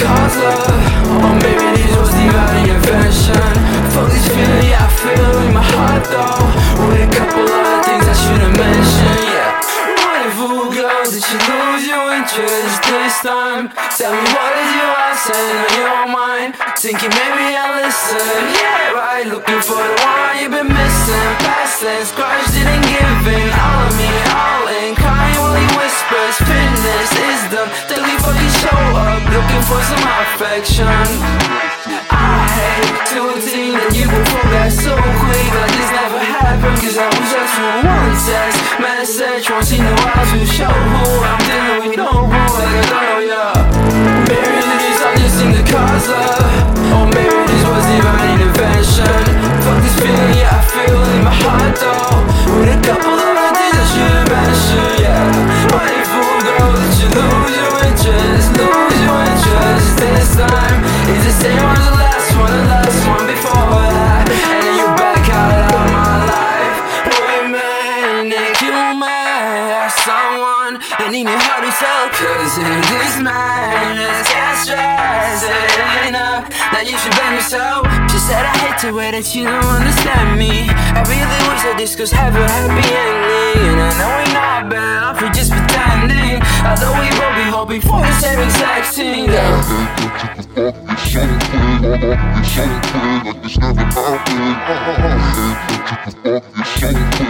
Cause love, or oh, maybe this was the only invention. Fuck this feeling I feel in my heart though. With a couple of things I shouldn't mention, yeah. What if Rendezvous girl? did you lose your interest this time? Tell me what is your accent on your mind? Thinking maybe I'll listen, yeah right Looking for the one you've been missing. Past tense, crush didn't give in. All of me, all in Crying while he whispers, fitness is dumb Looking for some affection. I hate to think that you will forget so quick Like this never happened Cause I was just for one text Message once in a while to show who I'm dealing with. No rule like I don't know I need me hard to tell Cause in this madness Can't stress it enough That you should blame yourself. She said I hate the way that you don't understand me. I really wish that this could have a happy ending. And I know we're not bad off, we're just pretending. Although we both be hoping for the same exact thing yeah. Like